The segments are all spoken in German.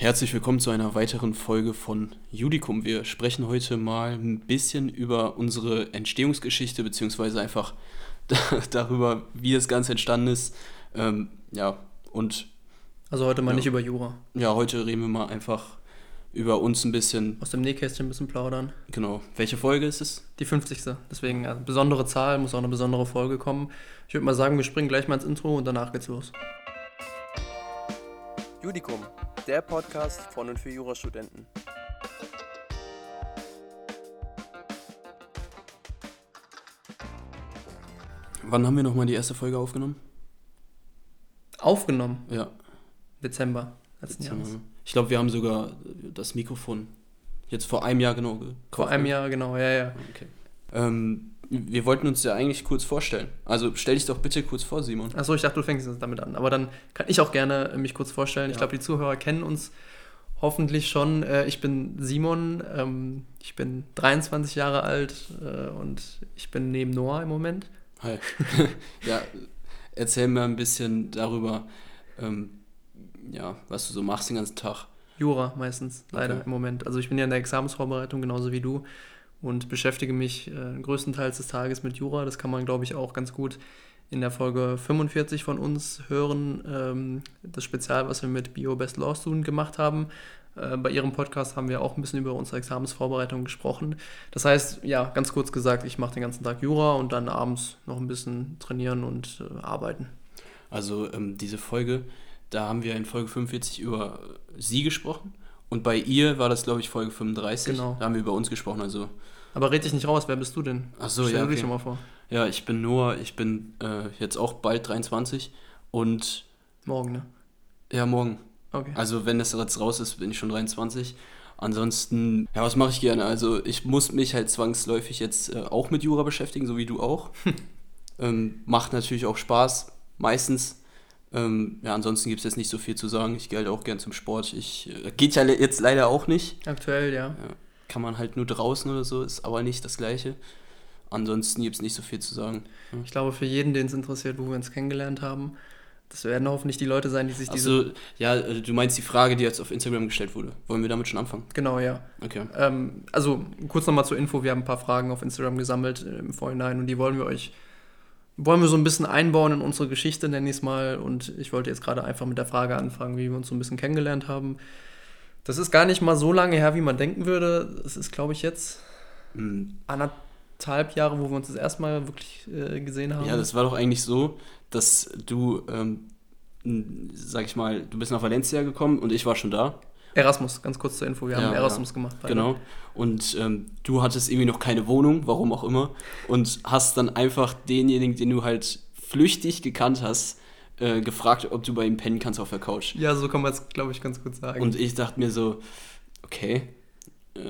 Herzlich willkommen zu einer weiteren Folge von Judikum. Wir sprechen heute mal ein bisschen über unsere Entstehungsgeschichte, beziehungsweise einfach darüber, wie das Ganze entstanden ist. Ähm, ja, und. Also heute mal ja. nicht über Jura. Ja, heute reden wir mal einfach über uns ein bisschen. Aus dem Nähkästchen ein bisschen plaudern. Genau. Welche Folge ist es? Die 50. Deswegen, also besondere Zahl, muss auch eine besondere Folge kommen. Ich würde mal sagen, wir springen gleich mal ins Intro und danach geht's los. Judikum, der Podcast von und für Jurastudenten. Wann haben wir nochmal die erste Folge aufgenommen? Aufgenommen? Ja. Dezember letzten Jahres. Ich glaube, wir haben sogar das Mikrofon jetzt vor einem Jahr genau gekauft. Vor einem Jahr, genau, ja, ja. Okay. Ähm, wir wollten uns ja eigentlich kurz vorstellen. Also stell dich doch bitte kurz vor, Simon. Achso, ich dachte, du fängst jetzt damit an. Aber dann kann ich auch gerne mich kurz vorstellen. Ich Ja. glaube, die Zuhörer kennen uns hoffentlich schon. Äh, Ich bin Simon, ähm, ich bin 23 Jahre alt äh, und ich bin neben Noah im Moment. Hi. ja, erzähl mir ein bisschen darüber, ähm, ja, was du so machst den ganzen Tag. Jura meistens, leider Okay. im Moment. Also ich bin ja in der Examensvorbereitung genauso wie du und beschäftige mich äh, größtenteils des Tages mit Jura. Das kann man, glaube ich, auch ganz gut in der Folge 45 von uns hören. Ähm, das Spezial, was wir mit Bio Best Law Student gemacht haben. Äh, bei ihrem Podcast haben wir auch ein bisschen über unsere Examensvorbereitung gesprochen. Das heißt, ja, ganz kurz gesagt, ich mache den ganzen Tag Jura und dann abends noch ein bisschen trainieren und äh, arbeiten. Also ähm, diese Folge, da haben wir in Folge 45 über sie gesprochen. Und bei ihr war das, glaube ich, Folge 35. Genau. Da haben wir über uns gesprochen. Also, Aber red dich nicht raus, wer bist du denn? ach so, Stell ja. dich Okay. schon mal vor. Ja, ich bin Noah, ich bin äh, jetzt auch bald 23 und Morgen, ne? ja, morgen. Okay. Also wenn das jetzt raus ist, bin ich schon 23. Ansonsten, ja, was mache ich gerne? Also ich muss mich halt zwangsläufig jetzt äh, auch mit Jura beschäftigen, so wie du auch. ähm, macht natürlich auch Spaß, meistens. Ähm, ja, ansonsten gibt es jetzt nicht so viel zu sagen. Ich gehe halt auch gern zum Sport. Ich, äh, geht ja le- jetzt leider auch nicht. Aktuell, ja. Ja, kann man halt nur draußen oder so, ist aber nicht das Gleiche. Ansonsten gibt es nicht so viel zu sagen. Ich glaube, für jeden, den es interessiert, wo wir uns kennengelernt haben, das werden hoffentlich die Leute sein, die sich diese. Also, ja, äh, du meinst die Frage, die jetzt auf Instagram gestellt wurde. Wollen wir damit schon anfangen? Genau, ja. Okay. Ähm, also kurz nochmal zur Info, wir haben ein paar Fragen auf Instagram gesammelt äh, im Vorhinein und die wollen wir euch, wollen wir so ein bisschen einbauen in unsere Geschichte, nenne ich es mal. Und ich wollte jetzt gerade einfach mit der Frage anfangen, wie wir uns so ein bisschen kennengelernt haben. Das ist gar nicht mal so lange her, wie man denken würde. Es ist, glaube ich, jetzt Hm, anderthalb Jahre, wo wir uns das erste Mal wirklich äh, gesehen haben. Ja, das war doch eigentlich so, dass du, ähm, sag ich mal, du bist nach Valencia gekommen und ich war schon da. Erasmus, ganz kurz zur Info, wir Ja, haben ja. Erasmus gemacht. beide. Genau. Und ähm, du hattest irgendwie noch keine Wohnung, warum auch immer, und hast dann einfach denjenigen, den du halt flüchtig gekannt hast, äh, gefragt, ob du bei ihm pennen kannst auf der Couch. Ja, so kann man es, glaube ich, ganz gut sagen. Und ich dachte mir so, okay, äh,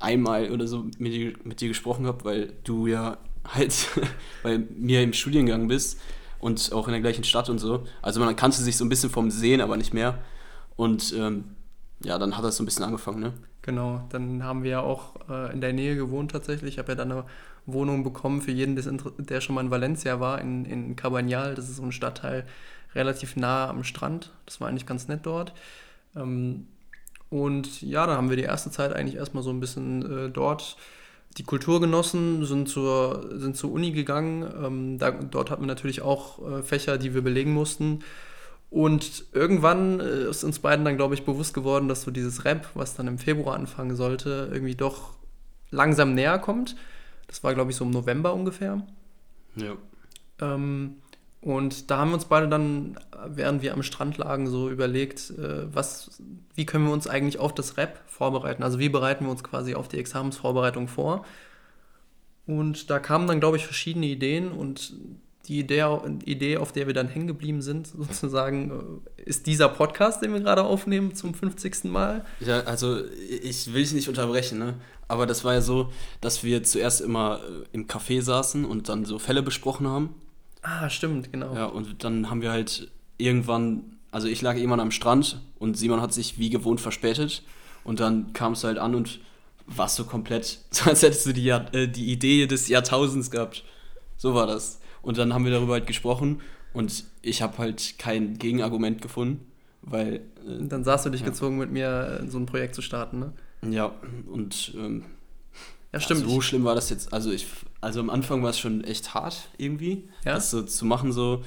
einmal oder so mit dir, mit dir gesprochen habe, weil du ja halt bei mir im Studiengang bist und auch in der gleichen Stadt und so. Also man kannte sich so ein bisschen vom Sehen, aber nicht mehr. Und ähm, ja, dann hat das so ein bisschen angefangen, ne? Genau, dann haben wir ja auch äh, in der Nähe gewohnt tatsächlich. Ich habe ja dann eine Wohnung bekommen für jeden, der schon mal in Valencia war, in, in Cabanyal. Das ist so ein Stadtteil relativ nah am Strand. Das war eigentlich ganz nett dort. Ähm, und ja, dann haben wir die erste Zeit eigentlich erstmal so ein bisschen äh, dort die Kultur genossen, sind zur, sind zur Uni gegangen. Ähm, da, dort hatten wir natürlich auch äh, Fächer, die wir belegen mussten. Und irgendwann äh, ist uns beiden dann, glaube ich, bewusst geworden, dass so dieses Rap, was dann im Februar anfangen sollte, irgendwie doch langsam näher kommt. Das war, glaube ich, so im November ungefähr. Ja. Ähm, und da haben wir uns beide dann, während wir am Strand lagen, so überlegt, äh, was, wie können wir uns eigentlich auf das Rap vorbereiten? Also wie bereiten wir uns quasi auf die Examensvorbereitung vor? Und da kamen dann, glaube ich, verschiedene Ideen und die Idee, auf der wir dann hängen geblieben sind, sozusagen, äh, ist dieser Podcast, den wir gerade aufnehmen zum 50. Mal. Ja, also ich will dich nicht unterbrechen, ne? Aber das war ja so, dass wir zuerst immer äh, im Café saßen und dann so Fälle besprochen haben. Ah, stimmt, genau. Ja, und dann haben wir halt irgendwann, also ich lag irgendwann am Strand und Simon hat sich wie gewohnt verspätet. Und dann kamst du halt an und warst so komplett, so als hättest du die, äh, die Idee des Jahrtausends gehabt. So war das. Und dann haben wir darüber halt gesprochen und ich habe halt kein Gegenargument gefunden, weil. Äh, dann sahst du dich ja. gezwungen, mit mir so ein Projekt zu starten, ne? Ja, und. Ähm, ja, stimmt. so schlimm war das jetzt. Also, ich, also am Anfang war es schon echt hart, irgendwie, ja? das so zu machen, so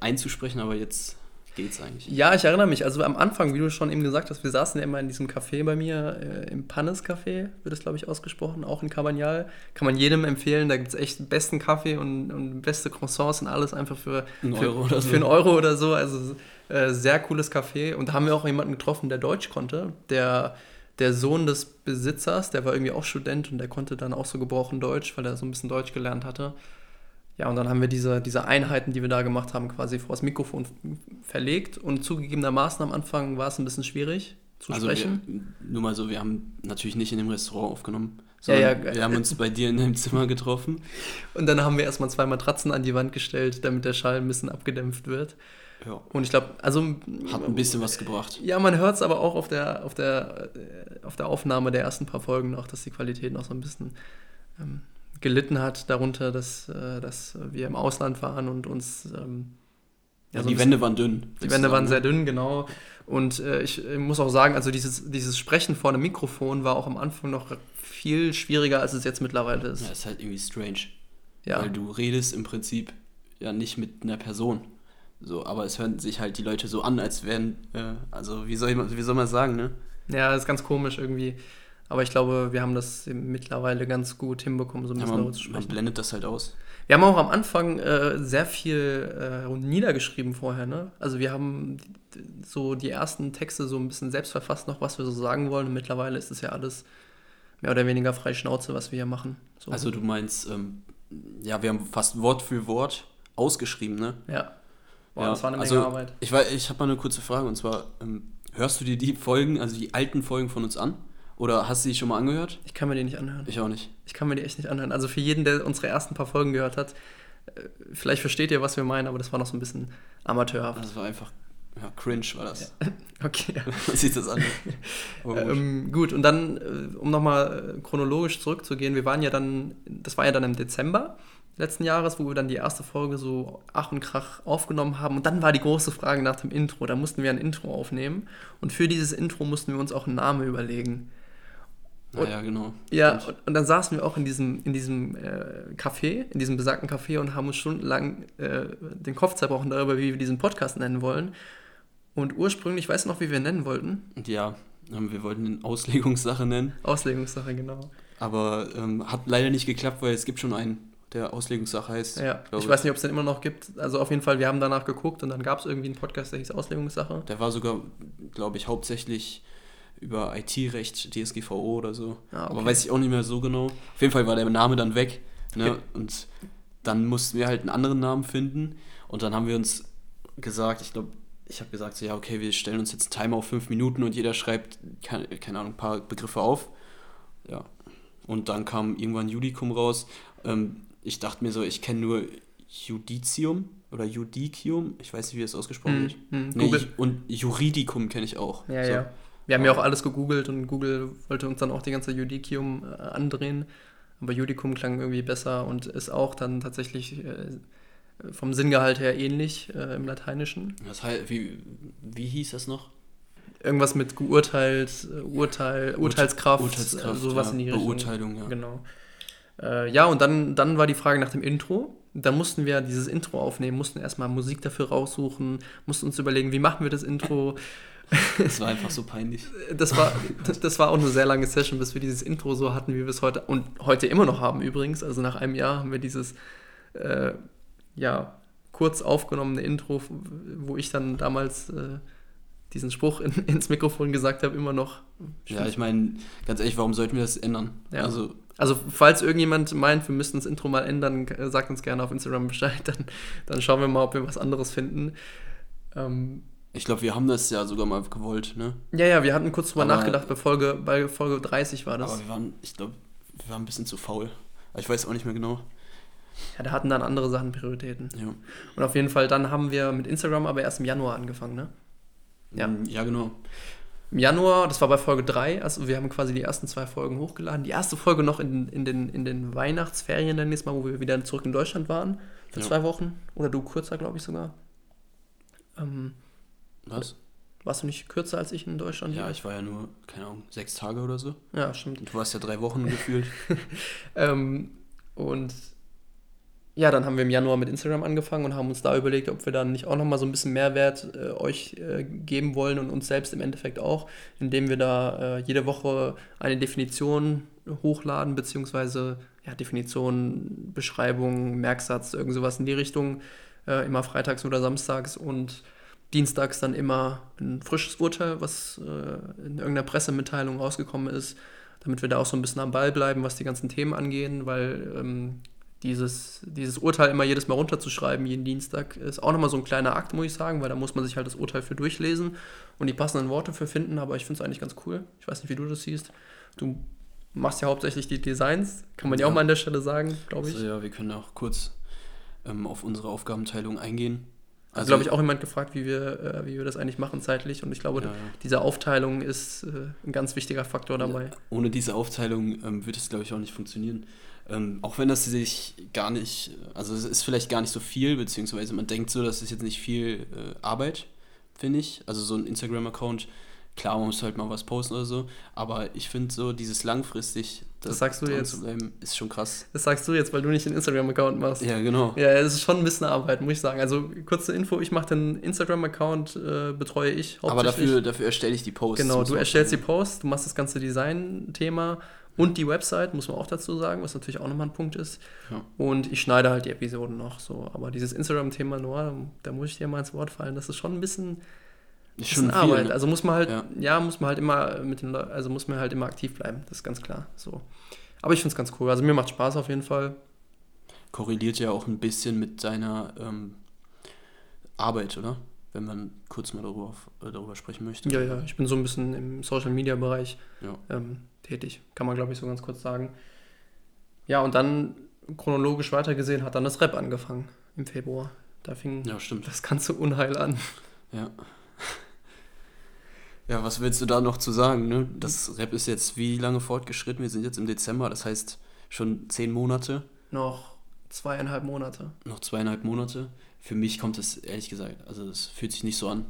einzusprechen, aber jetzt geht's eigentlich. Ja, ich erinnere mich. Also am Anfang, wie du schon eben gesagt hast, wir saßen ja immer in diesem Café bei mir, äh, im Pannes Café, wird es, glaube ich, ausgesprochen, auch in Cabagnal. Kann man jedem empfehlen. Da gibt es echt besten Kaffee und, und beste Croissants und alles einfach für, ein für, Euro, oder so. für einen Euro oder so. Also äh, sehr cooles Café. Und da haben wir auch jemanden getroffen, der Deutsch konnte. Der, der Sohn des Besitzers, der war irgendwie auch Student und der konnte dann auch so gebrochen Deutsch, weil er so ein bisschen Deutsch gelernt hatte. Ja, und dann haben wir diese, diese Einheiten, die wir da gemacht haben, quasi vor das Mikrofon verlegt. Und zugegebenermaßen am Anfang war es ein bisschen schwierig zu also sprechen. Wir, nur mal so, wir haben natürlich nicht in dem Restaurant aufgenommen. Ja, ja. Wir haben uns bei dir in deinem Zimmer getroffen. Und dann haben wir erstmal zwei Matratzen an die Wand gestellt, damit der Schall ein bisschen abgedämpft wird. Ja. Und ich glaube, also. Hat ein bisschen was gebracht. Ja, man hört es aber auch auf der, auf, der, äh, auf der Aufnahme der ersten paar Folgen noch, dass die Qualität noch so ein bisschen ähm, gelitten hat darunter, dass, äh, dass wir im Ausland waren und uns. Ähm, ja, ja so die Wände waren dünn. Die Wände waren sehr dünn, genau. Und äh, ich, ich, muss auch sagen, also dieses, dieses Sprechen vor einem Mikrofon war auch am Anfang noch viel schwieriger, als es jetzt mittlerweile ist. Ja, ist halt irgendwie strange. Ja. Weil du redest im Prinzip ja nicht mit einer Person. So, aber es hören sich halt die Leute so an, als wären, äh, also wie soll, ich, wie soll man sagen, ne? Ja, das ist ganz komisch irgendwie. Aber ich glaube, wir haben das mittlerweile ganz gut hinbekommen, so ein bisschen ja, man, zu sprechen. Man blendet das halt aus. Wir haben auch am Anfang äh, sehr viel äh, niedergeschrieben vorher, ne? Also wir haben so die ersten Texte so ein bisschen selbst verfasst noch, was wir so sagen wollen. Und mittlerweile ist es ja alles mehr oder weniger frei Schnauze, was wir hier machen. So. Also du meinst, ähm, ja, wir haben fast Wort für Wort ausgeschrieben, ne? Ja. Boah, ja, das war eine Menge also, Arbeit. Ich, ich habe mal eine kurze Frage und zwar, ähm, hörst du dir die Folgen, also die alten Folgen von uns an? Oder hast du die schon mal angehört? Ich kann mir die nicht anhören. Ich auch nicht. Ich kann mir die echt nicht anhören. Also für jeden, der unsere ersten paar Folgen gehört hat, äh, vielleicht versteht ihr, was wir meinen, aber das war noch so ein bisschen amateurhaft. Das war einfach, ja, cringe war das. Ja. Okay. Man sieht das an. gut. Ähm, gut, und dann, äh, um nochmal äh, chronologisch zurückzugehen, wir waren ja dann, das war ja dann im Dezember letzten Jahres, wo wir dann die erste Folge so Ach und Krach aufgenommen haben. Und dann war die große Frage nach dem Intro. Da mussten wir ein Intro aufnehmen. Und für dieses Intro mussten wir uns auch einen Namen überlegen. Und, ja, genau. Ja, und, und, dann saßen wir auch in diesem, in diesem äh, Café, in diesem besagten Café und haben uns stundenlang äh, den Kopf zerbrochen darüber, wie wir diesen Podcast nennen wollen. Und ursprünglich, weißt du noch, wie wir nennen wollten? Ja, ähm, wir wollten ihn Auslegungssache nennen. Auslegungssache, genau. Aber ähm, hat leider nicht geklappt, weil es gibt schon einen, der Auslegungssache heißt. Ja, ich, ich weiß nicht, ob es den immer noch gibt. Also auf jeden Fall, wir haben danach geguckt und dann gab es irgendwie einen Podcast, der hieß Auslegungssache. Der war sogar, glaube ich, hauptsächlich über IT-Recht, DSGVO oder so. Ah, okay. Aber weiß ich auch nicht mehr so genau. Auf jeden Fall war der Name dann weg. Ne? Okay. Und dann mussten wir halt einen anderen Namen finden. Und dann haben wir uns gesagt, ich glaube, ich habe gesagt, so, ja, okay, wir stellen uns jetzt einen Timer auf fünf Minuten und jeder schreibt, keine, keine Ahnung, ein paar Begriffe auf. Ja. Und dann kam irgendwann Judikum raus. Ähm, ich dachte mir so, ich kenne nur Judicium oder Judicium. Ich weiß nicht, wie das ausgesprochen hm, wird. Hm, nee, und Juridicum kenne ich auch. Ja, so. ja. Wir haben ja auch alles gegoogelt und Google wollte uns dann auch die ganze Judicium äh, andrehen. Aber Judicum klang irgendwie besser und ist auch dann tatsächlich äh, vom Sinngehalt her ähnlich äh, im Lateinischen. Das heißt, wie, wie hieß das noch? Irgendwas mit geurteilt, äh, Urteil, Urteilskraft, Urteilskraft sowas ja, in die Richtung. Beurteilung, ja. Genau. Äh, ja, und dann, dann war die Frage nach dem Intro. Dann mussten wir dieses Intro aufnehmen, mussten erstmal Musik dafür raussuchen, mussten uns überlegen, wie machen wir das Intro. Das war einfach so peinlich. Das war, das war auch eine sehr lange Session, bis wir dieses Intro so hatten, wie wir es heute und heute immer noch haben übrigens. Also nach einem Jahr haben wir dieses äh, ja, kurz aufgenommene Intro, wo ich dann damals äh, diesen Spruch in, ins Mikrofon gesagt habe, immer noch. Ja, ich meine, ganz ehrlich, warum sollten wir das ändern? Ja. Also, also, falls irgendjemand meint, wir müssten das Intro mal ändern, sagt uns gerne auf Instagram Bescheid, dann, dann schauen wir mal, ob wir was anderes finden. Ähm, ich glaube, wir haben das ja sogar mal gewollt, ne? Ja, ja, wir hatten kurz drüber aber, nachgedacht, bei Folge, bei Folge 30 war das. Aber wir waren, ich glaube, wir waren ein bisschen zu faul. Ich weiß auch nicht mehr genau. Ja, da hatten dann andere Sachen Prioritäten. Ja. Und auf jeden Fall, dann haben wir mit Instagram aber erst im Januar angefangen, ne? Ja. Mm, ja, genau. Im Januar, das war bei Folge 3, also wir haben quasi die ersten zwei Folgen hochgeladen. Die erste Folge noch in, in, den, in den Weihnachtsferien dann nächstes Mal, wo wir wieder zurück in Deutschland waren. Für ja. zwei Wochen. Oder du kürzer, glaube ich sogar. Ähm, Was? Warst du nicht kürzer als ich in Deutschland? Ja, ich war ja nur, keine Ahnung, sechs Tage oder so. Ja, stimmt. Du warst ja drei Wochen gefühlt. ähm, und ja, dann haben wir im Januar mit Instagram angefangen und haben uns da überlegt, ob wir dann nicht auch nochmal so ein bisschen Mehrwert äh, euch äh, geben wollen und uns selbst im Endeffekt auch, indem wir da äh, jede Woche eine Definition hochladen, beziehungsweise ja, Definition, Beschreibung, Merksatz, irgend sowas in die Richtung, äh, immer freitags oder samstags und dienstags dann immer ein frisches Urteil, was äh, in irgendeiner Pressemitteilung rausgekommen ist, damit wir da auch so ein bisschen am Ball bleiben, was die ganzen Themen angehen, weil ähm, dieses, dieses Urteil immer jedes Mal runterzuschreiben, jeden Dienstag, ist auch nochmal so ein kleiner Akt, muss ich sagen, weil da muss man sich halt das Urteil für durchlesen und die passenden Worte für finden, aber ich finde es eigentlich ganz cool. Ich weiß nicht, wie du das siehst. Du machst ja hauptsächlich die Designs, kann man ja, ja auch mal an der Stelle sagen, glaube ich. Also ja, wir können auch kurz ähm, auf unsere Aufgabenteilung eingehen. Also, glaube ich, auch jemand gefragt, wie wir, äh, wie wir das eigentlich machen zeitlich. Und ich glaube, ja, ja. diese Aufteilung ist äh, ein ganz wichtiger Faktor dabei. Ohne diese Aufteilung ähm, wird es, glaube ich, auch nicht funktionieren. Ähm, auch wenn das sich gar nicht, also es ist vielleicht gar nicht so viel, beziehungsweise man denkt so, das ist jetzt nicht viel äh, Arbeit, finde ich. Also so ein Instagram-Account, klar, man muss halt mal was posten oder so, aber ich finde so dieses langfristig, das, das sagst du jetzt, ist schon krass. Das sagst du jetzt, weil du nicht den Instagram-Account machst. Ja, genau. Ja, es ist schon ein bisschen Arbeit, muss ich sagen. Also kurze Info, ich mache den Instagram-Account, äh, betreue ich hauptsächlich. Aber dafür, dafür erstelle ich die Posts. Genau, du erstellst die Posts, du machst das ganze Design-Thema und die Website, muss man auch dazu sagen, was natürlich auch nochmal ein Punkt ist. Ja. Und ich schneide halt die Episoden noch so. Aber dieses Instagram-Thema Noir, da muss ich dir mal ins Wort fallen. Das ist schon ein bisschen, ist schon viel, Arbeit. Ne? Also muss man halt, ja. ja. muss man halt immer mit den also muss man halt immer aktiv bleiben, das ist ganz klar. So. Aber ich finde es ganz cool. Also mir macht Spaß auf jeden Fall. Korreliert ja auch ein bisschen mit deiner ähm, Arbeit, oder? Wenn man kurz mal darüber, äh, darüber sprechen möchte. Ja, ja, ich bin so ein bisschen im Social Media Bereich. Ja. Ähm, tätig, kann man glaube ich so ganz kurz sagen. Ja, und dann chronologisch weitergesehen hat dann das Rap angefangen im Februar. Da fing ja, das ganze Unheil an. Ja. Ja, was willst du da noch zu sagen? Ne? Das Rap ist jetzt wie lange fortgeschritten? Wir sind jetzt im Dezember, das heißt schon zehn Monate. Noch zweieinhalb Monate. Noch zweieinhalb Monate. Für mich kommt es ehrlich gesagt, also es fühlt sich nicht so an.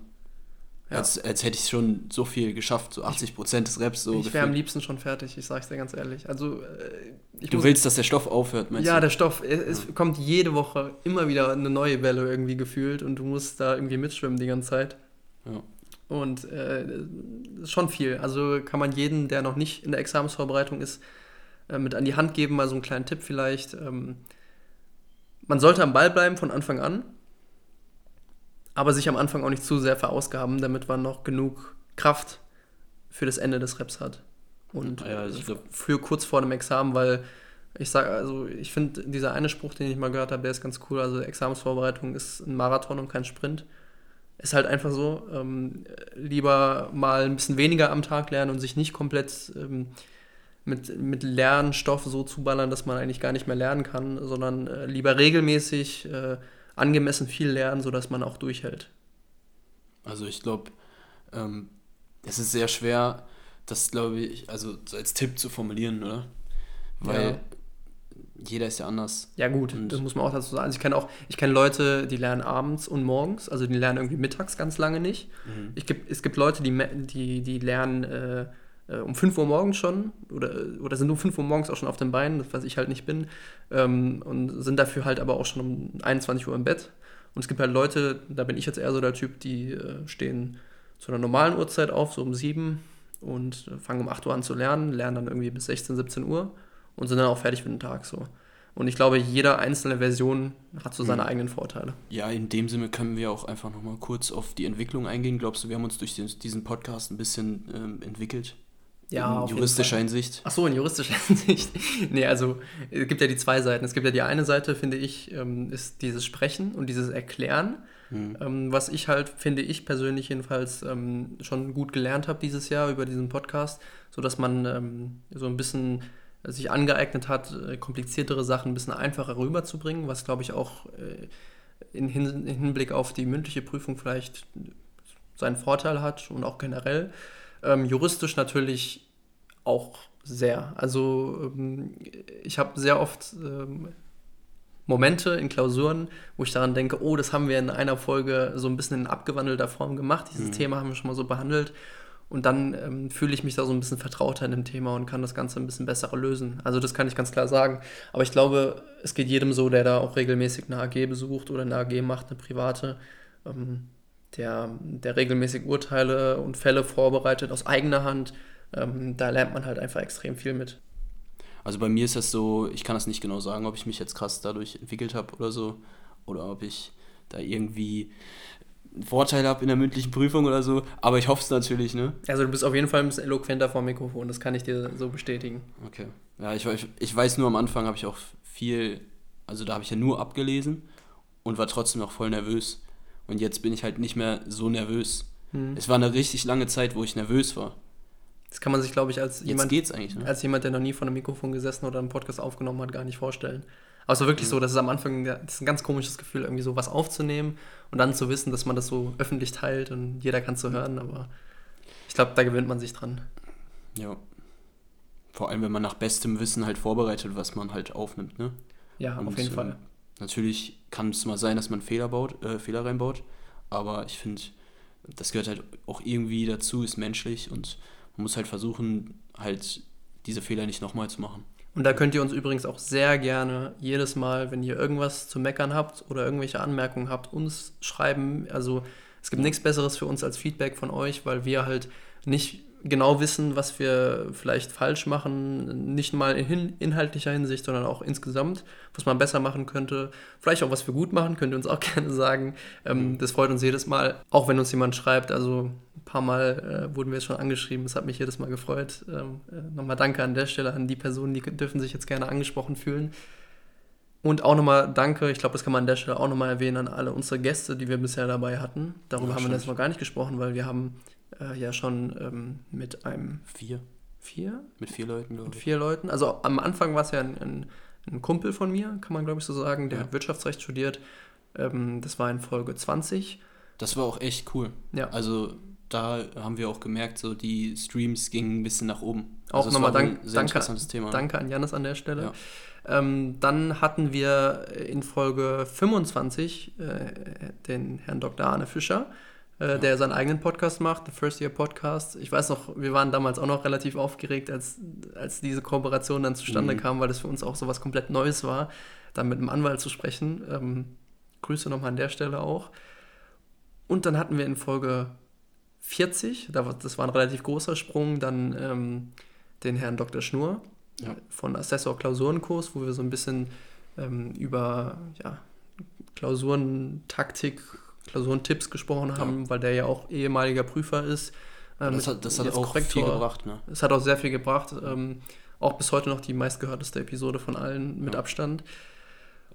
Ja. Als, als hätte ich schon so viel geschafft, so 80 Prozent des Raps. So ich wäre am liebsten schon fertig, ich sag's dir ganz ehrlich. Also, äh, du willst, dass der Stoff aufhört, meinst ja, du? Ja, der Stoff. Es, ja. kommt jede Woche immer wieder eine neue Welle irgendwie gefühlt und du musst da irgendwie mitschwimmen die ganze Zeit. Ja. Und äh, ist schon viel. Also kann man jeden, der noch nicht in der Examensvorbereitung ist, äh, mit an die Hand geben, mal so einen kleinen Tipp vielleicht. Ähm, man sollte am Ball bleiben von Anfang an aber sich am Anfang auch nicht zu sehr verausgaben, damit man noch genug Kraft für das Ende des Raps hat. Und ja, also für kurz vor dem Examen, weil ich sage, also ich finde, dieser eine Spruch, den ich mal gehört habe, der ist ganz cool. Also Examensvorbereitung ist ein Marathon und kein Sprint. Ist halt einfach so. Ähm, lieber mal ein bisschen weniger am Tag lernen und sich nicht komplett ähm, mit, mit Lernstoff so zuballern, dass man eigentlich gar nicht mehr lernen kann, sondern äh, lieber regelmäßig äh, angemessen viel lernen, sodass man auch durchhält. Also ich glaube, ähm, es ist sehr schwer, das glaube ich, also so als Tipp zu formulieren, oder? Weil ja. Jeder ist ja anders. Ja gut, und das muss man auch dazu sagen. Also ich kenne auch, ich kenne Leute, die lernen abends und morgens, also die lernen irgendwie mittags ganz lange nicht. Mhm. Ich gibt, es gibt Leute, die, die, die lernen äh, äh, um 5 Uhr morgens schon oder, oder sind um 5 Uhr morgens auch schon auf den Beinen, was ich halt nicht bin, ähm, und sind dafür halt aber auch schon um 21 Uhr im Bett. Und es gibt halt Leute, da bin ich jetzt eher so der Typ, die äh, stehen zu einer normalen Uhrzeit auf, so um 7 und äh, fangen um 8 Uhr an zu lernen, lernen dann irgendwie bis 16, 17 Uhr und sind dann auch fertig für den Tag so. Und ich glaube, jede einzelne Version hat so seine mhm. eigenen Vorteile. Ja, in dem Sinne können wir auch einfach nochmal kurz auf die Entwicklung eingehen. Glaubst du, wir haben uns durch diesen Podcast ein bisschen ähm, entwickelt? Ja, in juristischer Hinsicht. Ach so, in juristischer Hinsicht. nee, also es gibt ja die zwei Seiten. Es gibt ja die eine Seite, finde ich, ähm, ist dieses Sprechen und dieses Erklären, mhm. ähm, was ich halt, finde ich persönlich jedenfalls ähm, schon gut gelernt habe dieses Jahr über diesen Podcast, sodass man so ein bisschen sich angeeignet hat, äh, kompliziertere Sachen ein bisschen einfacher rüberzubringen, was glaube ich auch äh, in, Hin in Hinblick auf die mündliche Prüfung vielleicht seinen Vorteil hat und auch generell. Ähm, juristisch natürlich auch sehr. Also ähm, ich habe sehr oft ähm, Momente in Klausuren, wo ich daran denke, oh, das haben wir in einer Folge so ein bisschen in abgewandelter Form gemacht. Dieses mhm. Thema haben wir schon mal so behandelt. Und dann ähm, fühle ich mich da so ein bisschen vertrauter in dem Thema und kann das Ganze ein bisschen besser lösen. Also das kann ich ganz klar sagen. Aber ich glaube, es geht jedem so, der da auch regelmäßig eine AG besucht oder eine AG macht, eine private, ähm, der, der regelmäßig Urteile und Fälle vorbereitet aus eigener Hand. Ähm, da lernt man halt einfach extrem viel mit. Also bei mir ist das so, ich kann das nicht genau sagen, ob ich mich jetzt krass dadurch entwickelt habe oder so. Oder ob ich da irgendwie Vorteil habe in der mündlichen Prüfung oder so. Aber ich hoffe es natürlich, ne? Also du bist auf jeden Fall ein bisschen eloquenter vor dem Mikrofon, das kann ich dir so bestätigen. Okay. Ja, ich, ich, ich weiß nur, am Anfang habe ich auch viel, also da habe ich ja nur abgelesen und war trotzdem noch voll nervös. Und jetzt bin ich halt nicht mehr so nervös. Hm. Es war eine richtig lange Zeit, wo ich nervös war. Das kann man sich, glaube ich, als jemand, ne? als jemand, der noch nie vor einem Mikrofon gesessen oder einen Podcast aufgenommen hat, gar nicht vorstellen. Aber es war wirklich mhm. so, dass es am Anfang das ist ein ganz komisches Gefühl, irgendwie so was aufzunehmen und dann zu wissen, dass man das so öffentlich teilt und jeder kann es so hören. Aber ich glaube, da gewöhnt man sich dran. Ja. Vor allem, wenn man nach bestem Wissen halt vorbereitet, was man halt aufnimmt, ne? Ja, und auf jeden äh, Fall. Natürlich kann es mal sein, dass man Fehler baut, äh, Fehler reinbaut, aber ich finde, das gehört halt auch irgendwie dazu, ist menschlich und man muss halt versuchen, halt diese Fehler nicht nochmal zu machen. Und da könnt ihr uns übrigens auch sehr gerne jedes Mal, wenn ihr irgendwas zu meckern habt oder irgendwelche Anmerkungen habt, uns schreiben. Also es gibt nichts Besseres für uns als Feedback von euch, weil wir halt nicht genau wissen, was wir vielleicht falsch machen, nicht mal in inhaltlicher Hinsicht, sondern auch insgesamt, was man besser machen könnte. Vielleicht auch, was wir gut machen, könnt ihr uns auch gerne sagen. Ähm, mhm. das freut uns jedes Mal, auch wenn uns jemand schreibt. Also ein paar Mal äh, wurden wir jetzt schon angeschrieben, das hat mich jedes Mal gefreut. Ähm, äh, nochmal danke an der Stelle an die Personen, die dürfen sich jetzt gerne angesprochen fühlen. Und auch nochmal danke, ich glaube, das kann man an der Stelle auch nochmal erwähnen, an alle unsere Gäste, die wir bisher dabei hatten. Darüber ja, haben wir jetzt noch gar nicht gesprochen, weil wir haben äh, ja schon ähm, mit einem. Vier. Vier? Mit vier Leuten, glaube ich. Mit vier Leuten. Also am Anfang war es ja ein, ein, ein, Kumpel von mir, kann man glaube ich so sagen, der ja. hat Wirtschaftsrecht studiert. Ähm, das war in Folge 20. Das war auch echt cool. Ja. Also da haben wir auch gemerkt, so die Streams gingen ein bisschen nach oben. Auch also nochmal dank, danke, Thema. danke an Janis an der Stelle. Ja. Ähm, dann hatten wir in Folge 25 äh, den Herrn Dr. Arne Fischer äh, der seinen eigenen Podcast macht, The First Year Podcast. Ich weiß noch, wir waren damals auch noch relativ aufgeregt, als, als diese Kooperation dann zustande mhm. kam, weil das für uns auch so was komplett Neues war, dann mit einem Anwalt zu sprechen. Ähm, Grüße nochmal an der Stelle auch. Und dann hatten wir in Folge 40, das war ein relativ großer Sprung, dann ähm, den Herrn Dr. Schnur ja. von Assessor Klausurenkurs, wo wir so ein bisschen ähm, über ja, Klausurentaktik Klausurentipps gesprochen haben, ja. weil der ja auch ehemaliger Prüfer ist. Ähm, das hat, das hat auch Korrektor. viel gebracht. Ne? Es hat auch sehr viel gebracht. Ähm, auch bis heute noch die meistgehörteste Episode von allen mit ja. Abstand.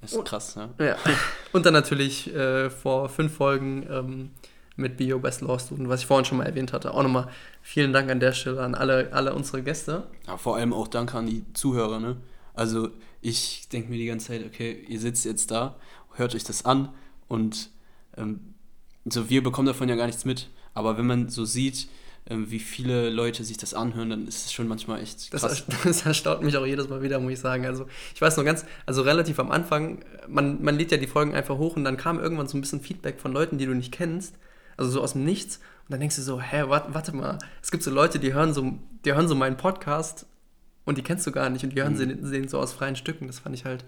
Das ist krass, ne? Ja. Und dann natürlich äh, vor fünf Folgen ähm, mit Bio Best Law Student, was ich vorhin schon mal erwähnt hatte. Auch nochmal vielen Dank an der Stelle an alle, alle unsere Gäste. Ja, vor allem auch Dank an die Zuhörer, ne? Also ich denke mir die ganze Zeit, okay, ihr sitzt jetzt da, hört euch das an und ähm, so wir bekommen davon ja gar nichts mit. Aber wenn man so sieht, ähm, wie viele Leute sich das anhören, dann ist es schon manchmal echt krass. Das, das, erstaunt mich auch jedes Mal wieder, muss ich sagen. Also ich weiß noch ganz, also relativ am Anfang, man, man lädt ja die Folgen einfach hoch und dann kam irgendwann so ein bisschen Feedback von Leuten, die du nicht kennst, also so aus dem Nichts. Und dann denkst du so, hä, warte, warte mal, es gibt so Leute, die hören so, die hören so meinen Podcast und die kennst du gar nicht und die hören mhm. sie, sie so aus freien Stücken. Das fand ich halt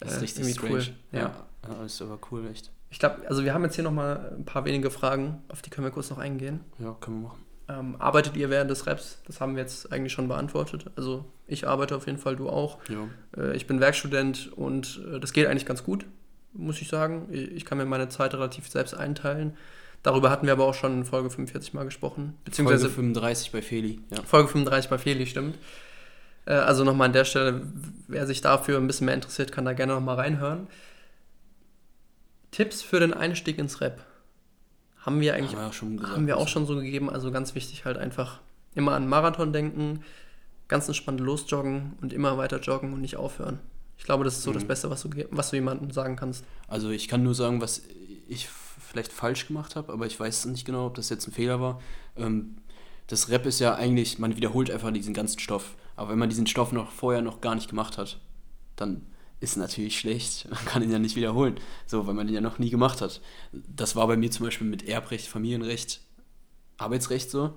das ist äh, richtig strange. cool. Ja. ja, das ist aber cool, echt. Ich glaube, also wir haben jetzt hier nochmal ein paar wenige Fragen, auf die können wir kurz noch eingehen. Ja, können wir machen. Ähm, arbeitet ihr während des Raps? Das haben wir jetzt eigentlich schon beantwortet. Also ich arbeite auf jeden Fall, du auch. Ja. Äh, ich bin Werkstudent und äh, das geht eigentlich ganz gut, muss ich sagen. Ich, kann mir meine Zeit relativ selbst einteilen. Darüber hatten wir aber auch schon in Folge 45 mal gesprochen. Beziehungsweise Folge 35 bei Feli. Ja. Folge 35 bei Feli, stimmt. Äh, also nochmal an der Stelle, wer sich dafür ein bisschen mehr interessiert, kann da gerne nochmal reinhören. Tipps für den Einstieg ins Rap. Haben wir eigentlich haben wir, gesagt, haben wir auch schon so gegeben. Also ganz wichtig halt einfach immer an Marathon denken, ganz entspannt losjoggen und immer weiter joggen und nicht aufhören. Ich glaube, das ist so mhm. das Beste, was du, was du jemandem sagen kannst. Also ich kann nur sagen, was ich vielleicht falsch gemacht habe, aber ich weiß nicht genau, ob das jetzt ein Fehler war. Ähm, das Rap ist ja eigentlich, man wiederholt einfach diesen ganzen Stoff. Aber wenn man diesen Stoff noch vorher noch gar nicht gemacht hat, dann ist natürlich schlecht. Man kann ihn ja nicht wiederholen, so, weil man ihn ja noch nie gemacht hat. Das war bei mir zum Beispiel mit Erbrecht, Familienrecht, Arbeitsrecht so,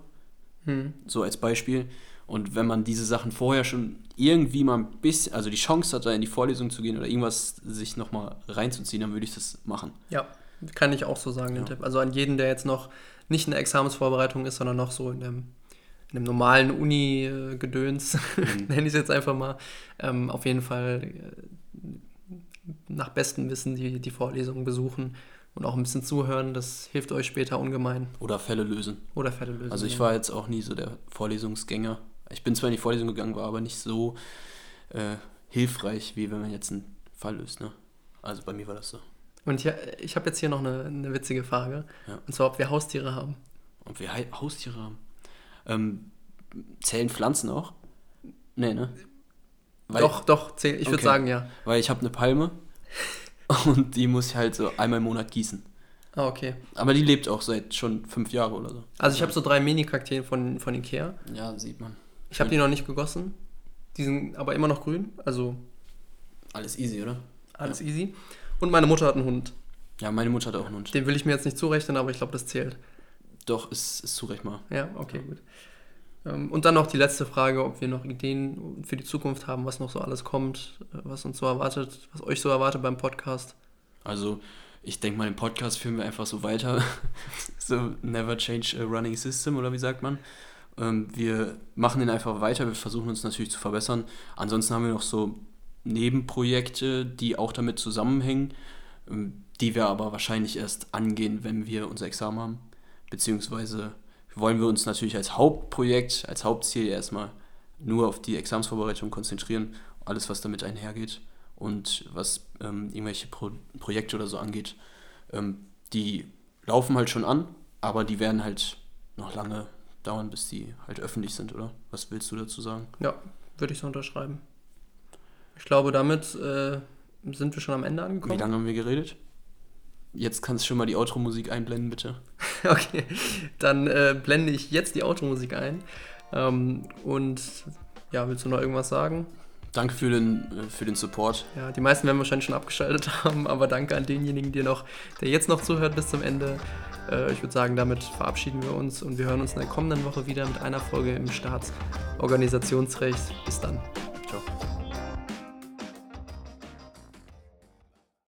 Hm. so als Beispiel. Und wenn man diese Sachen vorher schon irgendwie mal ein bisschen, also die Chance hat, da in die Vorlesung zu gehen oder irgendwas sich nochmal reinzuziehen, dann würde ich das machen. Ja, kann ich auch so sagen, den Ja. Tipp. Also an jeden, der jetzt noch nicht in der Examensvorbereitung ist, sondern noch so in dem, in dem normalen Uni-Gedöns, nenne ich es jetzt einfach mal, ähm, auf jeden Fall äh, nach bestem Wissen die, die Vorlesungen besuchen und auch ein bisschen zuhören. Das hilft euch später ungemein. Oder Fälle lösen. Oder Fälle lösen. Also ich war jetzt auch nie so der Vorlesungsgänger. Ich bin zwar in die Vorlesung gegangen, war aber nicht so äh, hilfreich, wie wenn man jetzt einen Fall löst. Ne? Also bei mir war das so. Und hier, ich habe jetzt hier noch eine, eine witzige Frage. Ja. Und zwar, ob wir Haustiere haben. Und wir Haustiere haben. Ähm, zählen Pflanzen auch? Nee, ne? Weil, doch, doch, zähl, ich würde Okay. sagen ja. Weil ich habe eine Palme und die muss ich halt so einmal im Monat gießen. Ah, okay. Aber die lebt auch seit schon fünf Jahren oder so. Also ich habe so drei Mini-Kakteen von, von Ikea. Ja, sieht man. Ich habe die noch nicht gegossen. Die sind aber immer noch grün, also Alles easy, oder? alles easy. Und meine Mutter hat einen Hund. Ja, meine Mutter hat auch einen Hund. Den will ich mir jetzt nicht zurechnen, aber ich glaube, das zählt. Doch, ist, ist zurechtbar. Ja, okay, gut. Ähm, Und dann noch die letzte Frage, ob wir noch Ideen für die Zukunft haben, was noch so alles kommt, äh, was uns so erwartet, was euch so erwartet beim Podcast. Also, ich denke mal, den Podcast führen wir einfach so weiter. so, never change a running system, oder wie sagt man? Ähm, wir machen den einfach weiter. Wir versuchen uns natürlich zu verbessern. Ansonsten haben wir noch so Nebenprojekte, die auch damit zusammenhängen, ähm, die wir aber wahrscheinlich erst angehen, wenn wir unser Examen haben. Beziehungsweise wollen wir uns natürlich als Hauptprojekt, als Hauptziel erstmal nur auf die Examensvorbereitung konzentrieren, alles, was damit einhergeht und was ähm, irgendwelche Pro Projekte oder so angeht, ähm, die laufen halt schon an, aber die werden halt noch lange dauern, bis die halt öffentlich sind, oder? Was willst du dazu sagen? Ja, würde ich so unterschreiben. Ich glaube, damit äh, sind wir schon am Ende Wie angekommen. lange haben wir geredet? Jetzt kannst du schon mal die Outro-Musik einblenden, bitte. Okay, dann äh, blende ich jetzt die Automusik ein. Ähm, und ja, willst du noch irgendwas sagen? Danke für den, äh, für den Support. Ja, die meisten werden wahrscheinlich schon abgeschaltet haben, aber danke an denjenigen, der, noch, der jetzt noch zuhört bis zum Ende. Äh, ich würde sagen, damit verabschieden wir uns und wir hören uns in der kommenden Woche wieder mit einer Folge im Staatsorganisationsrecht. Bis dann. Ciao.